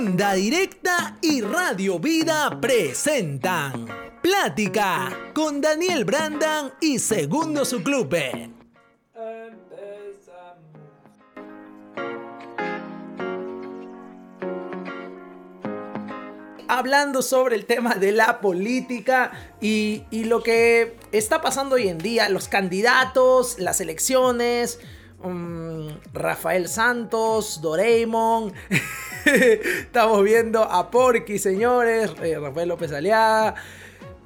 Onda Directa y Radio Vida presentan Plática con Daniel Brandan y Segundo Su Club. hablando sobre el tema de la política y, lo que está pasando hoy en día, los candidatos, las elecciones, um, Rafael Santos, Doraemon. Estamos viendo a Porky, señores, eh, Rafael López Aliaga.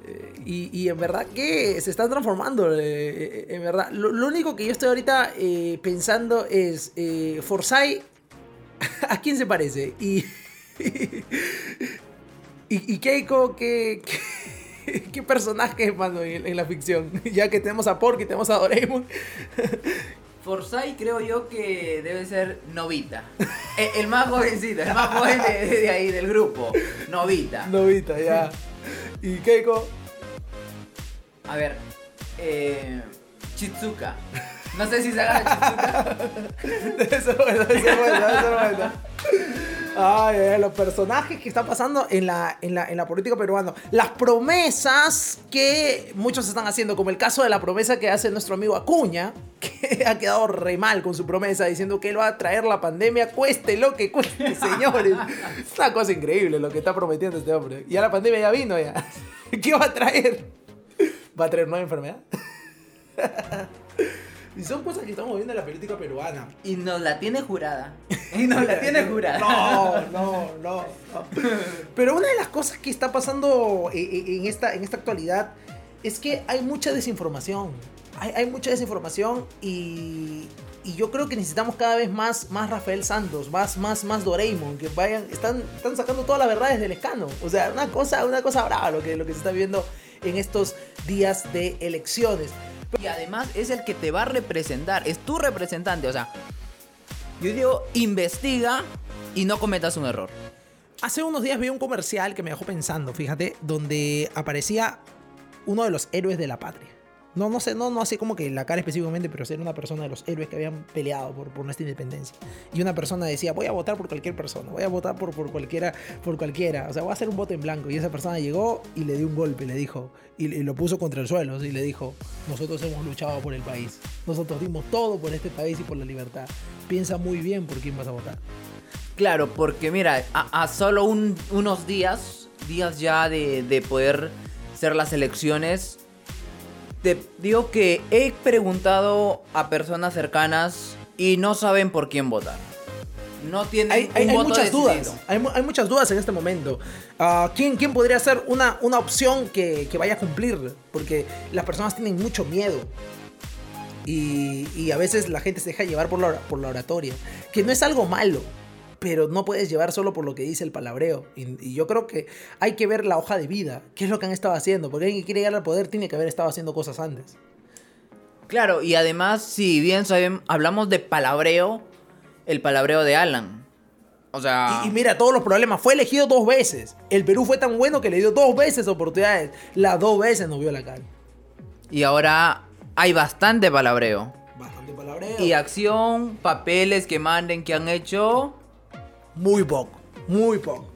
Eh, y, en verdad que se están transformando. Eh, en verdad, lo, único que yo estoy ahorita pensando es, Forsyth, ¿a quién se parece? Y... ¿Y, y Keiko qué, personaje mano, en, en, la ficción? Ya que tenemos a Porky, tenemos a Doraemon. Forsyth creo yo que debe ser Novita. el, el, más jovencito, el más joven de, de, ahí del grupo. Novita. Novita, ya. ¿Y Keiko? A ver, eh, Chizuka. No sé si se haga Chizuka. Eso es bueno, eso es bueno, eso es bueno. Ay, eh, los personajes que están pasando en la, en, la, en la política peruana. Las promesas que muchos están haciendo, como el caso de la promesa que hace nuestro amigo Acuña, que ha quedado re mal con su promesa, diciendo que él va a traer la pandemia, cueste lo que cueste, señores. es una cosa increíble lo que está prometiendo este hombre. Ya la pandemia ya vino, ya. ¿Qué va a traer? ¿Va a traer nueva enfermedad? Y son cosas que estamos viendo en la política peruana. Y nos la tiene jurada. Y nos la tiene jurada. No, no, no, no. Pero una de las cosas que está pasando en esta, en esta actualidad es que hay mucha desinformación. Hay, hay mucha desinformación y, y, yo creo que necesitamos cada vez más, más Rafael Santos, más, más, más Doraemon, que vayan, están, están sacando toda la verdad desde el escano. O sea, una cosa, una cosa brava lo que, lo que se está viendo en estos días de elecciones. Y además es el que te va a representar, es tu representante. O sea, yo digo, investiga y no cometas un error. Hace unos días vi un comercial que me dejó pensando, fíjate, donde aparecía uno de los héroes de la patria. No, no sé, no, no así como que la cara específicamente, pero ser una persona de los héroes que habían peleado por, por nuestra independencia. Y una persona decía, voy a votar por cualquier persona, voy a votar por, por cualquiera, por cualquiera. O sea, voy a hacer un voto en blanco. Y esa persona llegó y le dio un golpe, le dijo, y, y lo puso contra el suelo, y le dijo, nosotros hemos luchado por el país. Nosotros dimos todo por este país y por la libertad. Piensa muy bien por quién vas a votar. Claro, porque mira, a, solo un, unos días, días ya de, de poder ser las elecciones, te digo que he preguntado a personas cercanas y no saben por quién votar. No tienen hay, un hay voto muchas decidido. dudas. Hay, hay, muchas dudas en este momento. Uh, ¿quién, ¿quién, podría ser una, una opción que, que, vaya a cumplir? Porque las personas tienen mucho miedo. Y, y, a veces la gente se deja llevar por la, por la oratoria. Que no es algo malo. Pero no puedes llevar solo por lo que dice el palabreo. Y, y, yo creo que hay que ver la hoja de vida. ¿Qué es lo que han estado haciendo? Porque alguien que quiere llegar al poder tiene que haber estado haciendo cosas antes. Claro, y además, si bien saben, hablamos de palabreo, el palabreo de Alan. O sea... Y, y, mira, todos los problemas. Fue elegido dos veces. El Perú fue tan bueno que le dio dos veces oportunidades. Las dos veces no vio la cara. Y ahora hay bastante palabreo. Bastante palabreo. Y acción, papeles que manden, que han hecho... Muy poco, muy poco.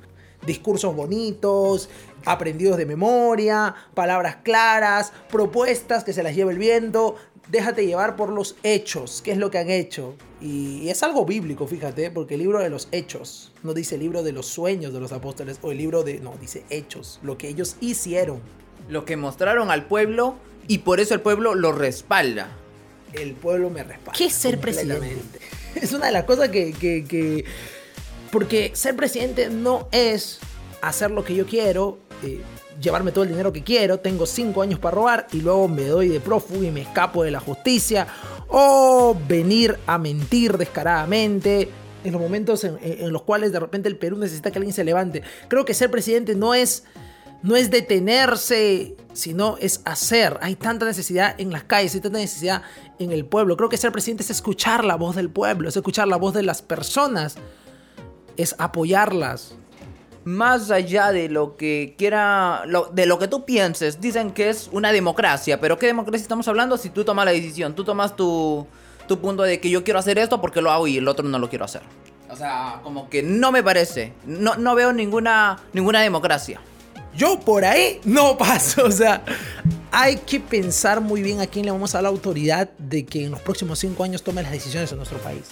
Discursos bonitos, aprendidos de memoria, palabras claras, propuestas que se las lleve el viento. Déjate llevar por los hechos, qué es lo que han hecho. Y es algo bíblico, fíjate, porque el libro de los hechos no dice el libro de los sueños de los apóstoles o el libro de... No, dice hechos, lo que ellos hicieron. Lo que mostraron al pueblo y por eso el pueblo lo respalda. El pueblo me respalda. ¿Qué es ser presidente? Es una de las cosas que... que, que porque ser presidente no es hacer lo que yo quiero, eh, llevarme todo el dinero que quiero, tengo 5 años para robar y luego me doy de prófugo y me escapo de la justicia, o venir a mentir descaradamente en los momentos en, en los cuales de repente el Perú necesita que alguien se levante. Creo que ser presidente no es no es detenerse, sino es hacer. Hay tanta necesidad en las calles, hay tanta necesidad en el pueblo. Creo que ser presidente es escuchar la voz del pueblo, es escuchar la voz de las personas, es apoyarlas. Más allá de lo que quiera, lo, de lo que tú pienses, dicen que es una democracia, pero ¿qué democracia estamos hablando si tú tomas la decisión? Tú tomas tu, tu punto de que yo quiero hacer esto porque lo hago y el otro no lo quiero hacer. O sea, como que no me parece. No, no veo ninguna, ninguna democracia. Yo por ahí no paso. O sea, hay que pensar muy bien a quién le vamos a la autoridad de que en los próximos cinco años tome las decisiones en nuestro país.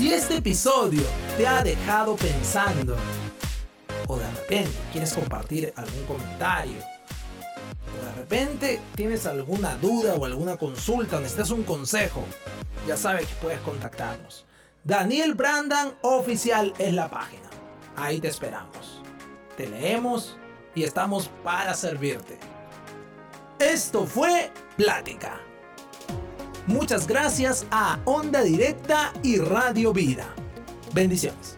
Si este episodio te ha dejado pensando, o de repente quieres compartir algún comentario, o de repente tienes alguna duda o alguna consulta, necesitas un consejo, ya sabes que puedes contactarnos. Daniel Brandan Oficial es la página. Ahí te esperamos. Te leemos y estamos para servirte. Esto fue Plática. Muchas gracias a Onda Directa y Radio Vida. Bendiciones.